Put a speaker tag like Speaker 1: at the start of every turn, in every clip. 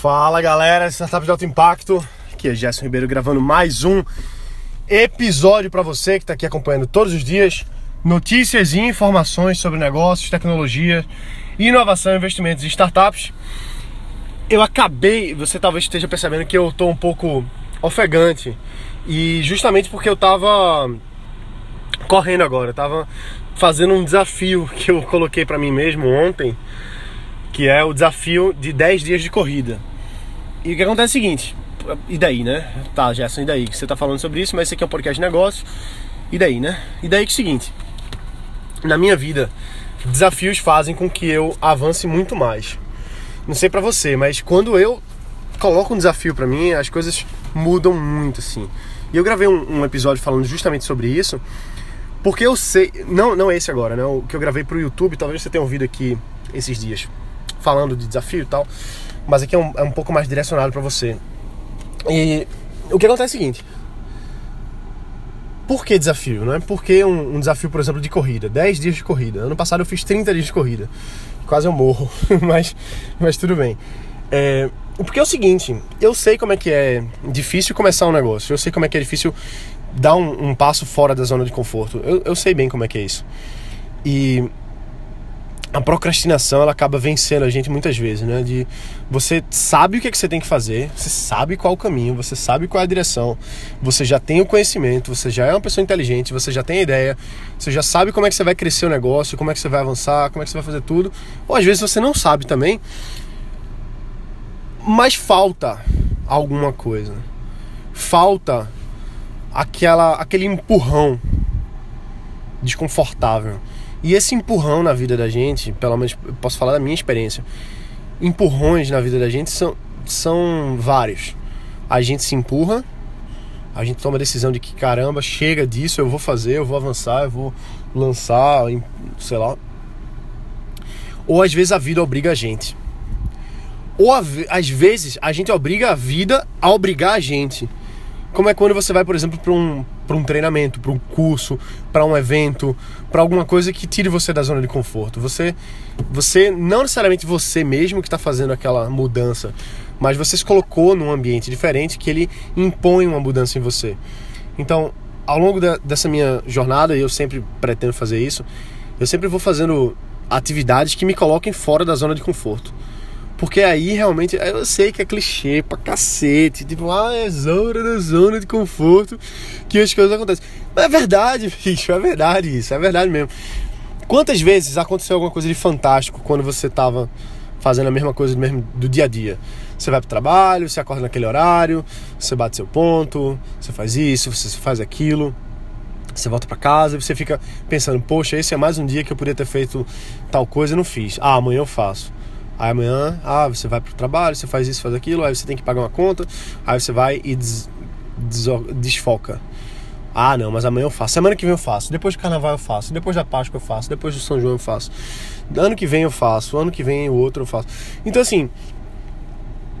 Speaker 1: Fala galera, Startup de Alto Impacto. Aqui é Gerson Ribeiro gravando mais um episódio para você que está aqui acompanhando todos os dias notícias e informações sobre negócios, tecnologia, inovação, investimentos e startups. Eu acabei, você talvez esteja percebendo que eu estou um pouco ofegante e justamente porque eu estava correndo agora, eu tava fazendo um desafio que eu coloquei para mim mesmo ontem que é o desafio de 10 dias de corrida. E o que acontece é o seguinte, e daí, né? Tá, Gerson, e daí? Você tá falando sobre isso, mas esse aqui é um podcast de negócio. E daí, né? E daí que é o seguinte, na minha vida, desafios fazem com que eu avance muito mais. Não sei para você, mas quando eu coloco um desafio para mim, as coisas mudam muito, assim. E eu gravei um, um, episódio falando justamente sobre isso, porque eu sei, não, não esse agora, né? O que eu gravei pro YouTube, talvez você tenha ouvido aqui esses dias falando de desafio e tal, mas aqui é um, é um pouco mais direcionado para você. E o que acontece é o seguinte: por que desafio? Não é porque um, um, desafio, por exemplo, de corrida, 10 dias de corrida. Ano passado eu fiz 30 dias de corrida, quase eu morro, mas, mas tudo bem. É, porque é o seguinte, eu sei como é que é difícil começar um negócio, eu sei como é que é difícil dar um, um passo fora da zona de conforto. Eu, eu sei bem como é que é isso. E a procrastinação ela acaba vencendo a gente muitas vezes, né? De você sabe o que, é que você tem que fazer, você sabe qual o caminho, você sabe qual é a direção, você já tem o conhecimento, você já é uma pessoa inteligente, você já tem a ideia, você já sabe como é que você vai crescer o negócio, como é que você vai avançar, como é que você vai fazer tudo. Ou às vezes você não sabe também, mas falta alguma coisa. Falta aquela aquele empurrão desconfortável e esse empurrão na vida da gente, pelo menos eu posso falar da minha experiência, empurrões na vida da gente são, são vários. A gente se empurra, a gente toma a decisão de que caramba, chega disso, eu vou fazer, eu vou avançar, eu vou lançar, sei lá. Ou às vezes a vida obriga a gente. Ou às vezes a gente obriga a vida a obrigar a gente. Como é quando você vai, por exemplo, para um, um treinamento, para um curso, para um evento, para alguma coisa que tire você da zona de conforto. Você, você não necessariamente você mesmo que está fazendo aquela mudança, mas você se colocou num ambiente diferente que ele impõe uma mudança em você. Então, ao longo da, dessa minha jornada, e eu sempre pretendo fazer isso, eu sempre vou fazendo atividades que me coloquem fora da zona de conforto. Porque aí realmente, eu sei que é clichê pra cacete, tipo, ah, é zona da zona de conforto que as coisas acontecem. Mas é verdade, bicho, é verdade isso, é verdade mesmo. Quantas vezes aconteceu alguma coisa de fantástico quando você tava fazendo a mesma coisa do, mesmo, do dia a dia? Você vai pro trabalho, você acorda naquele horário, você bate seu ponto, você faz isso, você faz aquilo. Você volta para casa e você fica pensando, poxa, esse é mais um dia que eu poderia ter feito tal coisa e não fiz. Ah, amanhã eu faço. Aí amanhã, ah, você vai pro trabalho, você faz isso, faz aquilo, aí você tem que pagar uma conta, aí você vai e des, des, desfoca. Ah, não, mas amanhã eu faço. Semana que vem eu faço. Depois do carnaval eu faço. Depois da Páscoa eu faço. Depois do São João eu faço. Ano que vem eu faço. Ano que vem o outro eu faço. Então, assim,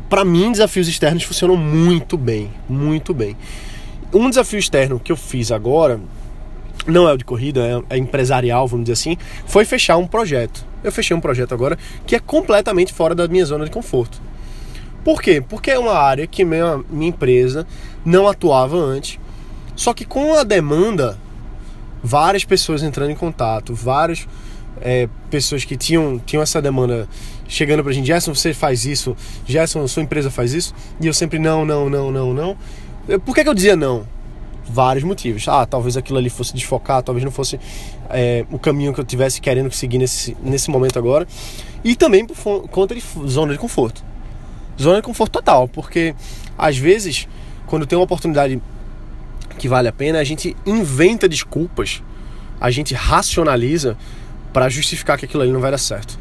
Speaker 1: para mim, desafios externos funcionam muito bem. Muito bem. Um desafio externo que eu fiz agora, não é o de corrida, é, é empresarial, vamos dizer assim, foi fechar um projeto. Eu fechei um projeto agora que é completamente fora da minha zona de conforto. Por quê? Porque é uma área que minha, minha empresa não atuava antes. Só que com a demanda, várias pessoas entrando em contato, várias é, pessoas que tinham, tinham essa demanda chegando pra gente, Gerson, você faz isso, Gerson, sua empresa faz isso, e eu sempre não, não, não, não, não. Por que, que eu dizia não? vários motivos. Ah, talvez aquilo ali fosse desfocar, talvez não fosse é, o caminho que eu tivesse querendo seguir nesse, nesse momento agora. E também por conta de zona de conforto. Zona de conforto total, porque às vezes, quando tem uma oportunidade que vale a pena, a gente inventa desculpas, a gente racionaliza para justificar que aquilo ali não vai dar certo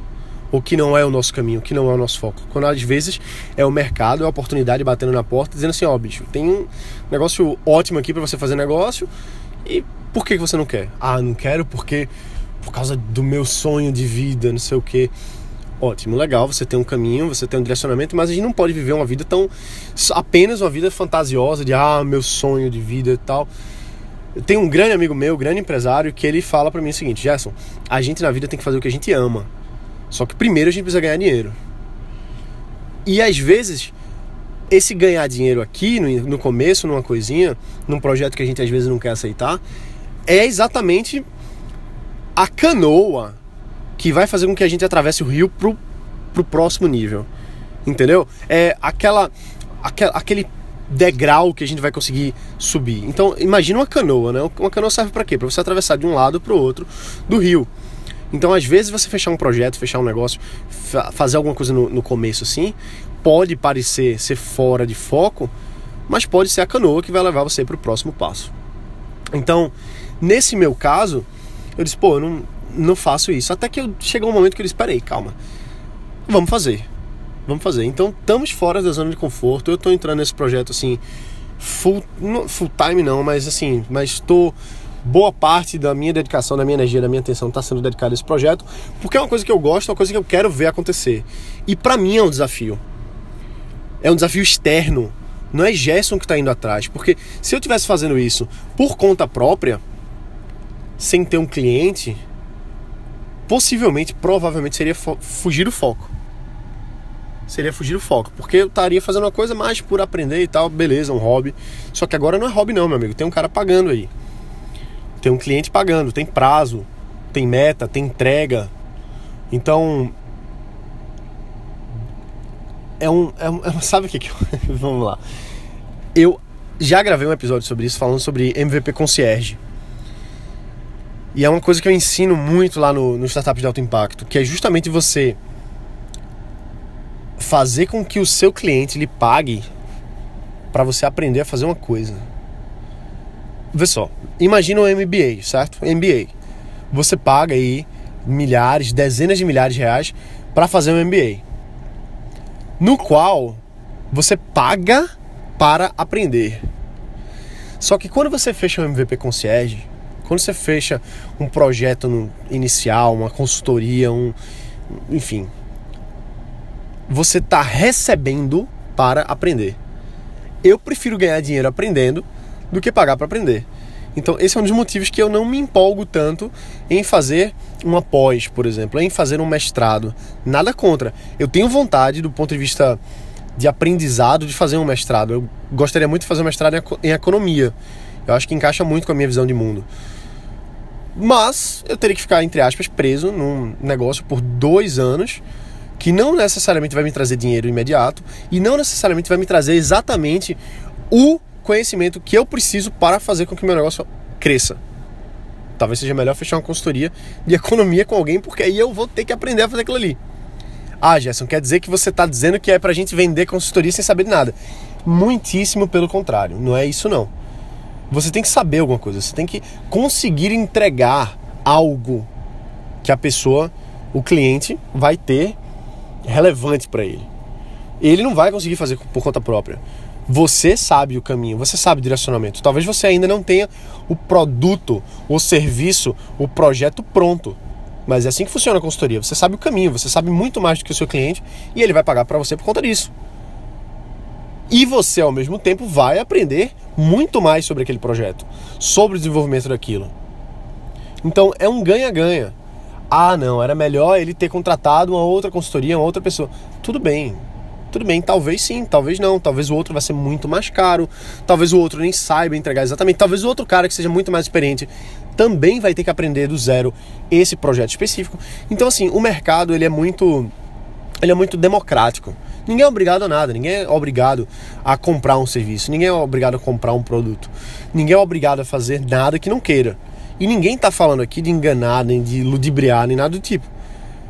Speaker 1: o que não é o nosso caminho, que não é o nosso foco. Quando às vezes é o mercado, é a oportunidade batendo na porta, dizendo assim, ó, oh, bicho, tem um negócio ótimo aqui para você fazer negócio e por que você não quer? Ah, não quero porque por causa do meu sonho de vida, não sei o que. Ótimo, legal, você tem um caminho, você tem um direcionamento, mas a gente não pode viver uma vida tão apenas uma vida fantasiosa de ah, meu sonho de vida e tal. Tem um grande amigo meu, um grande empresário, que ele fala para mim o seguinte: Gerson, a gente na vida tem que fazer o que a gente ama. Só que primeiro a gente precisa ganhar dinheiro. E às vezes, esse ganhar dinheiro aqui, no, no começo, numa coisinha, num projeto que a gente às vezes não quer aceitar, é exatamente a canoa que vai fazer com que a gente atravesse o rio pro, pro próximo nível. Entendeu? É aquela, aquela aquele degrau que a gente vai conseguir subir. Então, imagina uma canoa, né? Uma canoa serve para quê? Para você atravessar de um lado para o outro do rio. Então, às vezes, você fechar um projeto, fechar um negócio, fazer alguma coisa no, no começo assim, pode parecer ser fora de foco, mas pode ser a canoa que vai levar você para o próximo passo. Então, nesse meu caso, eu disse, pô, eu não, não faço isso. Até que eu, chegou um momento que eu disse, peraí, calma, vamos fazer. Vamos fazer. Então, estamos fora da zona de conforto. Eu estou entrando nesse projeto assim, full, full time não, mas assim, mas estou boa parte da minha dedicação, da minha energia, da minha atenção está sendo dedicada a esse projeto, porque é uma coisa que eu gosto, é uma coisa que eu quero ver acontecer. E para mim é um desafio. É um desafio externo. Não é Gerson que está indo atrás, porque se eu tivesse fazendo isso por conta própria, sem ter um cliente, possivelmente, provavelmente seria fugir do foco. Seria fugir do foco, porque eu estaria fazendo uma coisa mais por aprender e tal, beleza, um hobby. Só que agora não é hobby não, meu amigo, tem um cara pagando aí. Tem um cliente pagando, tem prazo, tem meta, tem entrega. Então, é um, é um, é sabe o que que eu, vamos lá. Eu já gravei um episódio sobre isso falando sobre MVP Concierge. E é uma coisa que eu ensino muito lá no, no Startup de Alto Impacto, que é justamente você fazer com que o seu cliente lhe pague para você aprender a fazer uma coisa. Vê só, imagina um MBA, certo? MBA. Você paga aí milhares, dezenas de milhares de reais para fazer um MBA. No qual você paga para aprender. Só que quando você fecha um MVP Concierge, quando você fecha um projeto inicial, uma consultoria, um, enfim, você está recebendo para aprender. Eu prefiro ganhar dinheiro aprendendo do que pagar para aprender. Então, esse é um dos motivos que eu não me empolgo tanto em fazer uma pós, por exemplo, em fazer um mestrado. Nada contra. Eu tenho vontade, do ponto de vista de aprendizado, de fazer um mestrado. Eu gostaria muito de fazer um mestrado em economia. Eu acho que encaixa muito com a minha visão de mundo. Mas eu teria que ficar, entre aspas, preso num negócio por dois anos que não necessariamente vai me trazer dinheiro imediato e não necessariamente vai me trazer exatamente o conhecimento que eu preciso para fazer com que meu negócio cresça. Talvez seja melhor fechar uma consultoria de economia com alguém, porque aí eu vou ter que aprender a fazer aquilo ali. Ah, Gerson, quer dizer que você está dizendo que é para a gente vender consultoria sem saber de nada. Muitíssimo pelo contrário, não é isso não. Você tem que saber alguma coisa, você tem que conseguir entregar algo que a pessoa, o cliente, vai ter relevante para ele. Ele não vai conseguir fazer por conta própria. Você sabe o caminho, você sabe o direcionamento. Talvez você ainda não tenha o produto, o serviço, o projeto pronto. Mas é assim que funciona a consultoria. Você sabe o caminho, você sabe muito mais do que o seu cliente e ele vai pagar para você por conta disso. E você, ao mesmo tempo, vai aprender muito mais sobre aquele projeto, sobre o desenvolvimento daquilo. Então é um ganha-ganha. Ah, não, era melhor ele ter contratado uma outra consultoria, uma outra pessoa. Tudo bem, tudo bem, talvez sim, talvez não. Talvez o outro vai ser muito mais caro, talvez o outro nem saiba entregar exatamente. Talvez o outro cara que seja muito mais experiente também vai ter que aprender do zero esse projeto específico. Então, assim, o mercado ele é muito, ele é muito democrático. Ninguém é obrigado a nada, ninguém é obrigado a comprar um serviço, ninguém é obrigado a comprar um produto, ninguém é obrigado a fazer nada que não queira. E ninguém está falando aqui de enganar, nem de ludibriar, nem nada do tipo.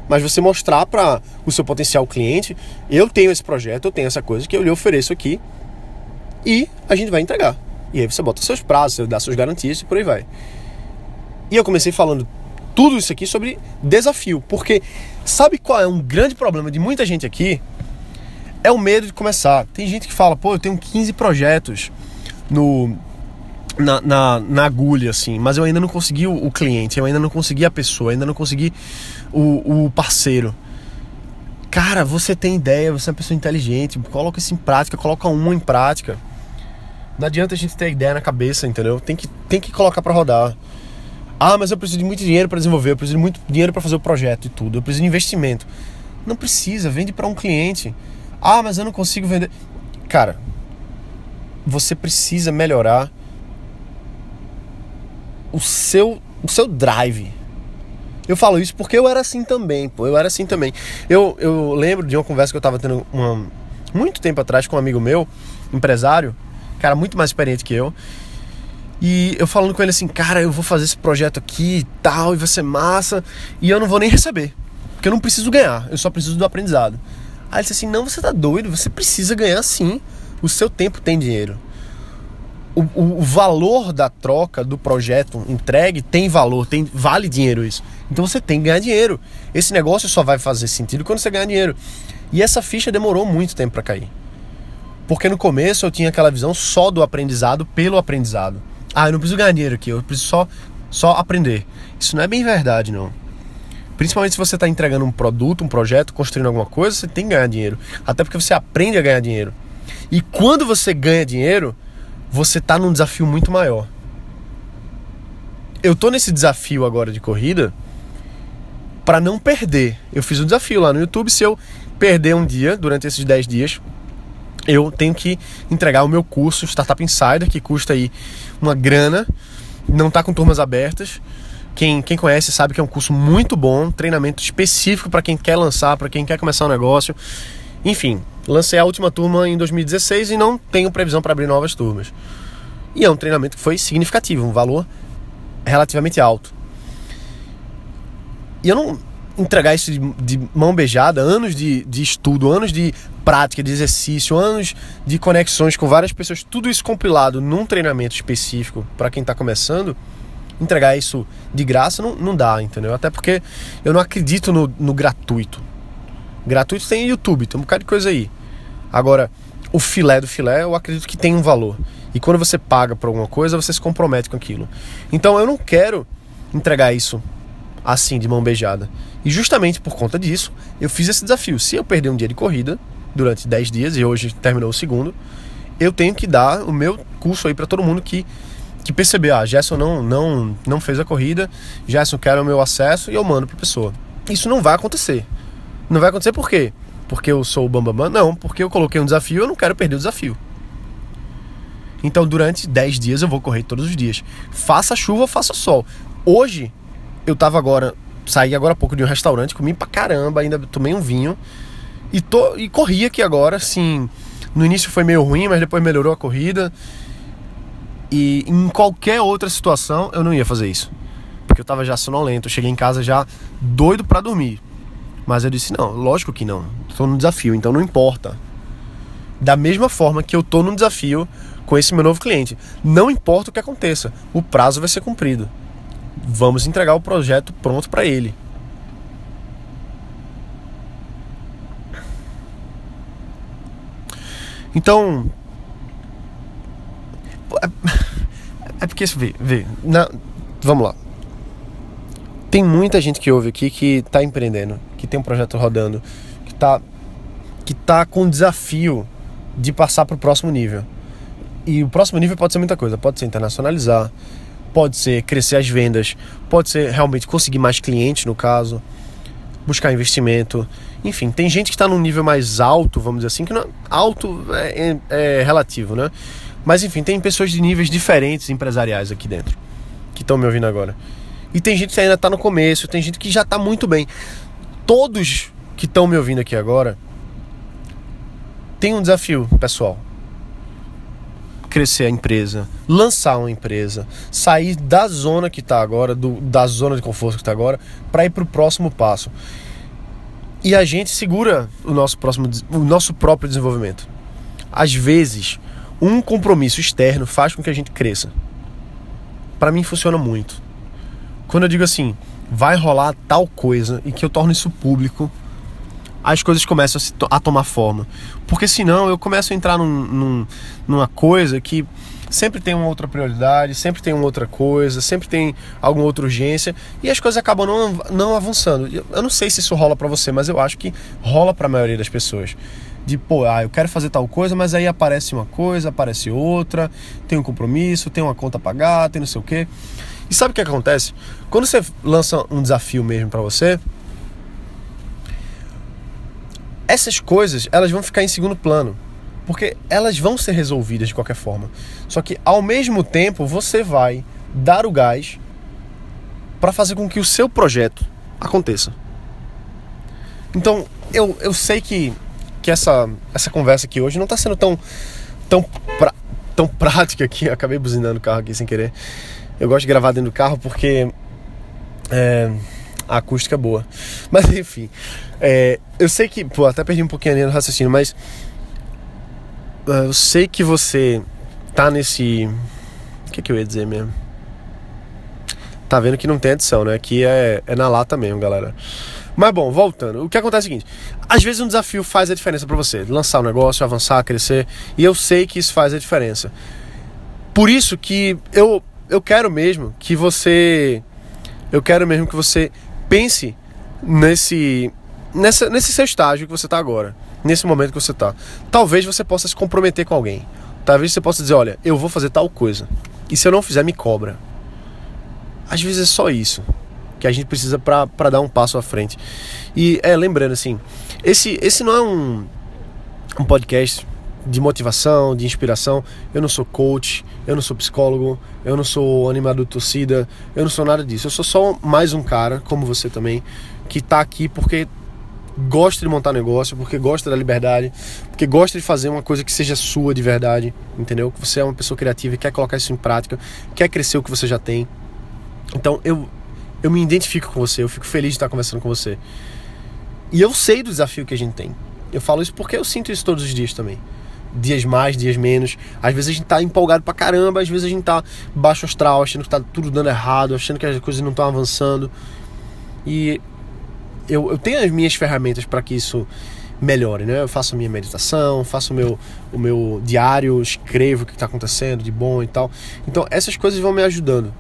Speaker 1: Mas você mostrar para o seu potencial cliente, eu tenho esse projeto, eu tenho essa coisa que eu lhe ofereço aqui e a gente vai entregar. E aí você bota seus prazos, dá suas garantias e por aí vai. E eu comecei falando tudo isso aqui sobre desafio, porque sabe qual é um grande problema de muita gente aqui? É o medo de começar. Tem gente que fala, pô, eu tenho 15 projetos no, na, na, na, agulha, assim, mas eu ainda não consegui o, o, cliente, eu ainda não consegui a pessoa, ainda não consegui o, o parceiro. Cara, você tem ideia, você é uma pessoa inteligente, coloca isso em prática, coloca um em prática. Não adianta a gente ter ideia na cabeça, entendeu? Tem que, tem que colocar para rodar. Ah, mas eu preciso de muito dinheiro para desenvolver, eu preciso de muito dinheiro para fazer o projeto e tudo, eu preciso de investimento. Não precisa, vende para um cliente Ah, mas eu não consigo vender. Cara, você precisa melhorar o seu, o seu drive. Eu falo isso porque eu era assim também, pô. Eu era assim também. Eu, eu lembro de uma conversa que eu tava tendo uma, muito tempo atrás com um amigo meu, empresário, cara muito mais experiente que eu. E eu falando com ele assim, cara, eu vou fazer esse projeto aqui e tal, e vai ser massa, e eu não vou nem receber. Porque eu não preciso ganhar, eu só preciso do aprendizado. Aí ele disse assim: não, você tá doido, você precisa ganhar sim. O seu tempo tem dinheiro. O, o, o, valor da troca do projeto entregue tem valor, tem vale dinheiro isso. Então você tem que ganhar dinheiro. Esse negócio só vai fazer sentido quando você ganhar dinheiro. E essa ficha demorou muito tempo para cair. Porque no começo eu tinha aquela visão só do aprendizado pelo aprendizado. Ah, eu não preciso ganhar dinheiro aqui, eu preciso só, só aprender. Isso não é bem verdade, não. Principalmente se você está entregando um produto, um projeto, construindo alguma coisa, você tem que ganhar dinheiro. Até porque você aprende a ganhar dinheiro. E quando você ganha dinheiro, você está num desafio muito maior. Eu tô nesse desafio agora de corrida para não perder. Eu fiz um desafio lá no YouTube, se eu perder um dia durante esses 10 dias, eu tenho que entregar o meu curso Startup Insider, que custa aí uma grana, não está com turmas abertas. Quem, quem conhece sabe que é um curso muito bom, treinamento específico para quem quer lançar, para quem quer começar um negócio. Enfim, lancei a última turma em 2016 e não tenho previsão para abrir novas turmas. E é um treinamento que foi significativo, um valor relativamente alto. E eu não entregar isso de, de mão beijada, anos de, de estudo, anos de prática, de exercício, anos de conexões com várias pessoas, tudo isso compilado num treinamento específico para quem está começando entregar isso de graça não, não dá, entendeu? Até porque eu não acredito no, no gratuito. Gratuito tem YouTube, tem um bocado de coisa aí. Agora, o filé do filé eu acredito que tem um valor. E quando você paga por alguma coisa, você se compromete com aquilo. Então eu não quero entregar isso assim, de mão beijada. E justamente por conta disso, eu fiz esse desafio. Se eu perder um dia de corrida durante 10 dias, e hoje terminou o segundo, eu tenho que dar o meu curso aí para todo mundo que que percebeu, ah, Gerson não, não, não fez a corrida, Gerson quer o meu acesso e eu mando para pessoa. Isso não vai acontecer. Não vai acontecer por quê? Porque eu sou o Bambambam? Não, porque eu coloquei um desafio e eu não quero perder o desafio. Então, durante 10 dias eu vou correr todos os dias. Faça chuva, faça sol. Hoje, eu tava agora, saí agora há pouco de um restaurante, comi pra caramba, ainda tomei um vinho. E, tô, e corri aqui agora, assim. No início foi meio ruim, mas depois melhorou a corrida. E em qualquer outra situação eu não ia fazer isso. Porque eu tava já sonolento, eu cheguei em casa já doido para dormir. Mas eu disse: não, lógico que não. Estou no desafio, então não importa. Da mesma forma que eu tô no desafio com esse meu novo cliente. Não importa o que aconteça, o prazo vai ser cumprido. Vamos entregar o projeto pronto para ele. Então, é porque, vê, vê na, vamos lá. Tem muita gente que ouve aqui que está empreendendo, que tem um projeto rodando, que está que tá com o desafio de passar para o próximo nível. E o próximo nível pode ser muita coisa, pode ser internacionalizar, pode ser crescer as vendas, pode ser realmente conseguir mais clientes no caso, buscar investimento, enfim, tem gente que está num nível mais alto, vamos dizer assim, que não, alto é, é, é relativo, né? Mas enfim, tem pessoas de níveis diferentes empresariais aqui dentro que estão me ouvindo agora. E tem gente que ainda está no começo, tem gente que já está muito bem. Todos que estão me ouvindo aqui agora têm um desafio, pessoal. Crescer a empresa, lançar uma empresa, sair da zona que está agora, do, da zona de conforto que está agora, para ir para o próximo passo. E a gente segura o nosso próximo, o nosso próprio desenvolvimento. Às vezes, um compromisso externo faz com que a gente cresça. Para mim funciona muito. Quando eu digo assim, vai rolar tal coisa e que eu torno isso público, as coisas começam a, se, a tomar forma. Porque senão eu começo a entrar num, num, numa coisa que sempre tem uma outra prioridade, sempre tem uma outra coisa, sempre tem alguma outra urgência e as coisas acabam não, não avançando. Eu não sei se isso rola para você, mas eu acho que rola para a maioria das pessoas de pô, ah, eu quero fazer tal coisa, mas aí aparece uma coisa, aparece outra, tem um compromisso, tem uma conta a pagar, tem não sei o quê. E sabe o que acontece? Quando você lança um desafio mesmo para você, essas coisas, elas vão ficar em segundo plano. Porque elas vão ser resolvidas de qualquer forma. Só que ao mesmo tempo você vai dar o gás para fazer com que o seu projeto aconteça. Então, eu, eu sei que, que essa, essa conversa aqui hoje não está sendo tão, tão, pra, tão prática aqui. Acabei buzinando o carro aqui sem querer. Eu gosto de gravar dentro do carro porque é, a acústica é boa. Mas enfim, é, eu sei que. Pô, até perdi um pouquinho ali no raciocínio, mas ah, eu sei que você tá nesse. O que, que eu ia dizer mesmo? Tá vendo que não tem edição, né? Aqui é, é na lata mesmo, galera. Mas bom, voltando. O que acontece é o seguinte: às vezes um desafio faz a diferença para você. Lançar um negócio, avançar, crescer. E eu sei que isso faz a diferença. Por isso que eu, eu quero mesmo que você. Eu quero mesmo que você pense nesse. Nessa, nesse seu estágio que você está agora nesse momento que você está. Talvez você possa se comprometer com alguém. Talvez você possa dizer, olha, eu vou fazer tal coisa. E se eu não fizer, me cobra. Às vezes é só isso que a gente precisa para dar um passo à frente. E é, lembrando assim, esse, esse não é um, um podcast de motivação, de inspiração. Eu não sou coach, eu não sou psicólogo, eu não sou animador de torcida, eu não sou nada disso. Eu sou só mais um cara, como você também, que está aqui porque gosta de montar negócio, porque gosta da liberdade, porque gosta de fazer uma coisa que seja sua de verdade, entendeu? Que você é uma pessoa criativa e quer colocar isso em prática, quer crescer o que você já tem. Então eu, eu me identifico com você, eu fico feliz de estar conversando com você. E eu sei do desafio que a gente tem. Eu falo isso porque eu sinto isso todos os dias também. Dias mais, dias menos. Às vezes a gente tá empolgado pra caramba, às vezes a gente tá baixo astral, achando que tá tudo dando errado, achando que as coisas não estão avançando. E eu, eu tenho as minhas ferramentas para que isso melhore, né? Eu faço a minha meditação, faço o meu, o meu diário, escrevo o que está acontecendo de bom e tal. Então essas coisas vão me ajudando.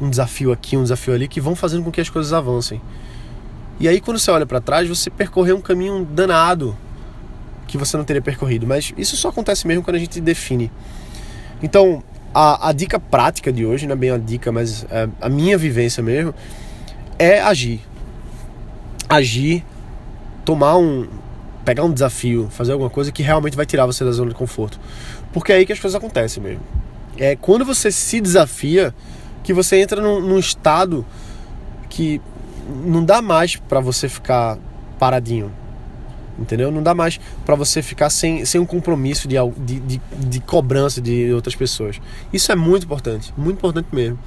Speaker 1: Um desafio aqui, um desafio ali, que vão fazendo com que as coisas avancem. E aí quando você olha para trás, você percorreu um caminho danado que você não teria percorrido. Mas isso só acontece mesmo quando a gente define. Então a, a dica prática de hoje, não é bem a dica, mas é a minha vivência mesmo, é agir agir, tomar um. pegar um desafio, fazer alguma coisa que realmente vai tirar você da zona de conforto. Porque é aí que as coisas acontecem mesmo. É quando você se desafia que você entra num, num estado que não dá mais para você ficar paradinho. Entendeu? Não dá mais para você ficar sem, sem um compromisso de, de, de, de cobrança de outras pessoas. Isso é muito importante, muito importante mesmo.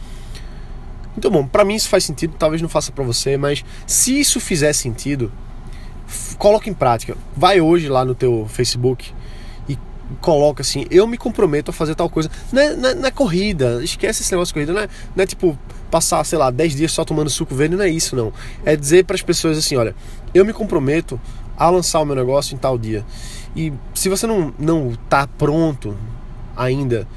Speaker 1: Então, bom, para mim isso faz sentido, talvez não faça para você, mas se isso fizer sentido, coloca em prática. Vai hoje lá no teu Facebook coloca assim, eu me comprometo a fazer tal coisa. Não é, não é, não é corrida, esquece esse negócio de corrida, não é, não é tipo passar, sei lá, 10 dias só tomando suco verde, não é isso não. É dizer para as pessoas assim, olha, eu me comprometo a lançar o meu negócio em tal dia. E se você não não tá pronto ainda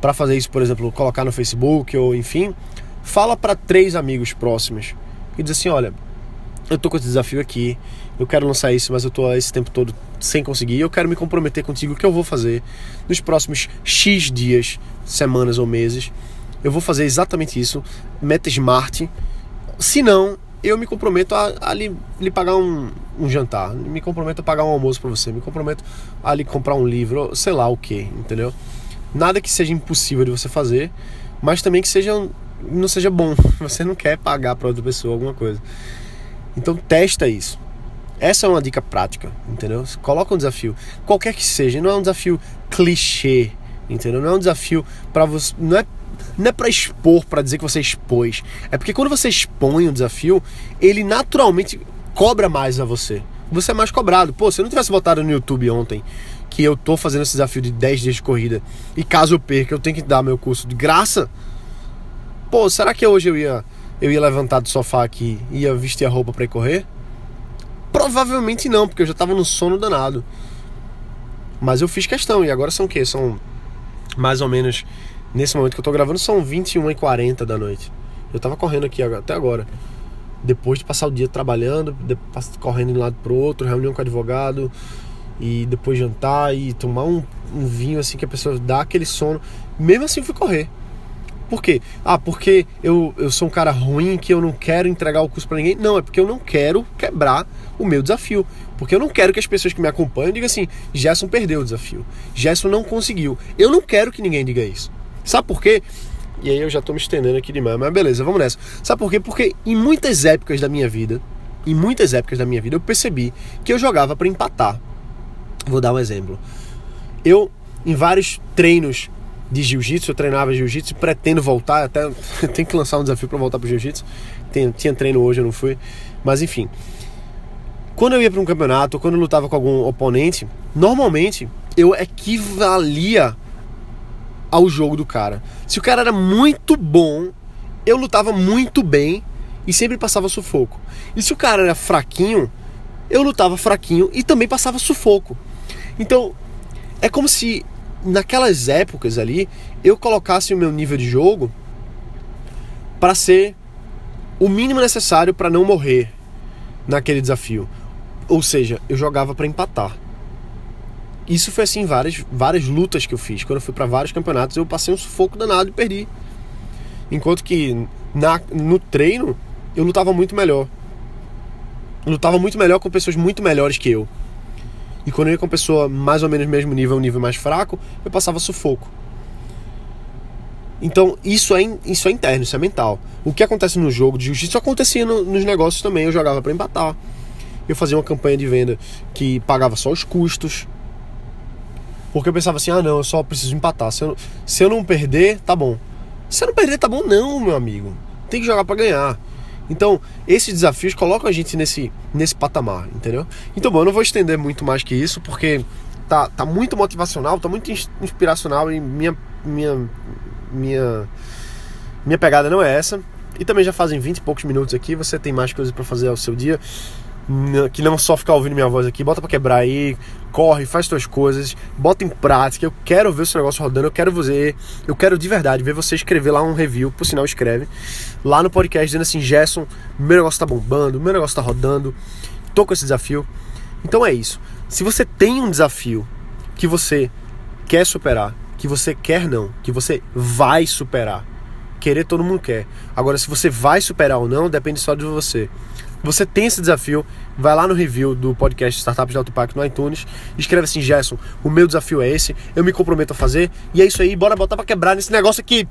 Speaker 1: para fazer isso, por exemplo, colocar no Facebook ou enfim, fala para três amigos próximos e diz assim: olha, eu tô com esse desafio aqui, eu quero lançar isso, mas eu tô esse tempo todo sem conseguir, eu quero me comprometer contigo que eu vou fazer nos próximos X dias, semanas ou meses. Eu vou fazer exatamente isso, meta smart. Se não, eu me comprometo a, a lhe, lhe, pagar um, um, jantar, me comprometo a pagar um almoço para você, me comprometo a lhe comprar um livro, sei lá o que, entendeu? Nada que seja impossível de você fazer, mas também que seja não seja bom. Você não quer pagar para outra pessoa alguma coisa. Então testa isso. Essa é uma dica prática, entendeu? Coloca um desafio, qualquer que seja, não é um desafio clichê, entendeu? Não é um desafio para você, não é não é para expor, para dizer que você expôs. É porque quando você expõe um desafio, ele naturalmente cobra mais a você. Você é mais cobrado. Pô, se eu não tivesse botado no YouTube ontem que eu tô fazendo esse desafio de 10 dias de corrida e caso eu perca, eu tenho que dar meu curso de graça, Pô, será que hoje eu ia eu ia levantar do sofá aqui ia vestir a roupa para correr? Provavelmente não, porque eu já tava no sono danado. Mas eu fiz questão, e agora são o quê? São mais ou menos, nesse momento que eu tô gravando, são 21 e 40 da noite. Eu tava correndo aqui até agora. Depois de passar o dia trabalhando, correndo de um lado pro outro, reunião com advogado, e depois jantar e tomar um, um vinho assim que a pessoa dá aquele sono. Mesmo assim fui correr Por quê? Ah, porque eu, eu sou um cara ruim que eu não quero entregar o curso para ninguém. Não, é porque eu não quero quebrar o meu desafio. Porque eu não quero que as pessoas que me acompanham digam assim: Gerson perdeu o desafio. Gerson não conseguiu. Eu não quero que ninguém diga isso. Sabe por quê? E aí eu já tô me estendendo aqui demais, mas beleza, vamos nessa. Sabe por quê? Porque em muitas épocas da minha vida, em muitas épocas da minha vida, eu percebi que eu jogava para empatar. Vou dar um exemplo. Eu, em vários treinos de jiu-jitsu, eu treinava jiu-jitsu pretendo voltar, até tenho que lançar um desafio para voltar pro jiu-jitsu. Tinha treino hoje, eu não fui. Mas enfim. Quando eu ia para um campeonato, quando eu lutava com algum oponente, normalmente eu equivalia ao jogo do cara. Se o cara era muito bom, eu lutava muito bem e sempre passava sufoco. E se o cara era fraquinho, eu lutava fraquinho e também passava sufoco. Então, é como se naquelas épocas ali eu colocasse o meu nível de jogo para ser o mínimo necessário para não morrer naquele desafio. Ou seja, eu jogava para empatar. Isso foi assim várias várias lutas que eu fiz. Quando eu fui para vários campeonatos, eu passei um sufoco danado e perdi. Enquanto que na, no treino eu lutava muito melhor. Eu lutava muito melhor com pessoas muito melhores que eu. E quando eu ia com pessoa mais ou menos mesmo nível, um nível mais fraco, eu passava sufoco. Então, isso é, isso é interno, isso é mental. O que acontece no jogo de jiu-jitsu acontecia no, nos negócios também. Eu jogava para empatar. Eu fazia uma campanha de venda que pagava só os custos. Porque eu pensava assim: ah, não, eu só preciso empatar. Se eu, se eu não perder, tá bom. Se eu não perder, tá bom, não, meu amigo. Tem que jogar para ganhar. Então, esses desafios colocam a gente nesse, nesse patamar, entendeu? Então, bom, eu não vou estender muito mais que isso, porque tá, tá muito motivacional, tá muito inspiracional e minha, minha, minha, minha pegada não é essa. E também já fazem 20 e poucos minutos aqui, você tem mais coisas para fazer ao seu dia que não só ficar ouvindo minha voz aqui, bota para quebrar aí, corre, faz suas coisas, bota em prática. Eu quero ver o seu negócio rodando, eu quero ver, eu quero de verdade ver você escrever lá um review, por sinal escreve, lá no podcast dizendo assim, Gerson, meu negócio tá bombando, meu negócio tá rodando, tô com esse desafio. Então é isso. Se você tem um desafio que você quer superar, que você quer não, que você vai superar. Querer todo mundo quer. Agora, se você vai superar ou não, depende só de você você tem esse desafio, vai lá no review do podcast Startups de Alto Impacto no iTunes, escreve assim, Gerson, o meu desafio é esse, eu me comprometo a fazer, e é isso aí, bora botar pra quebrar nesse negócio aqui,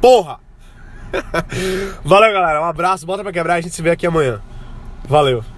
Speaker 1: porra! Valeu, galera, um abraço, bota pra quebrar, a gente se vê aqui amanhã. Valeu!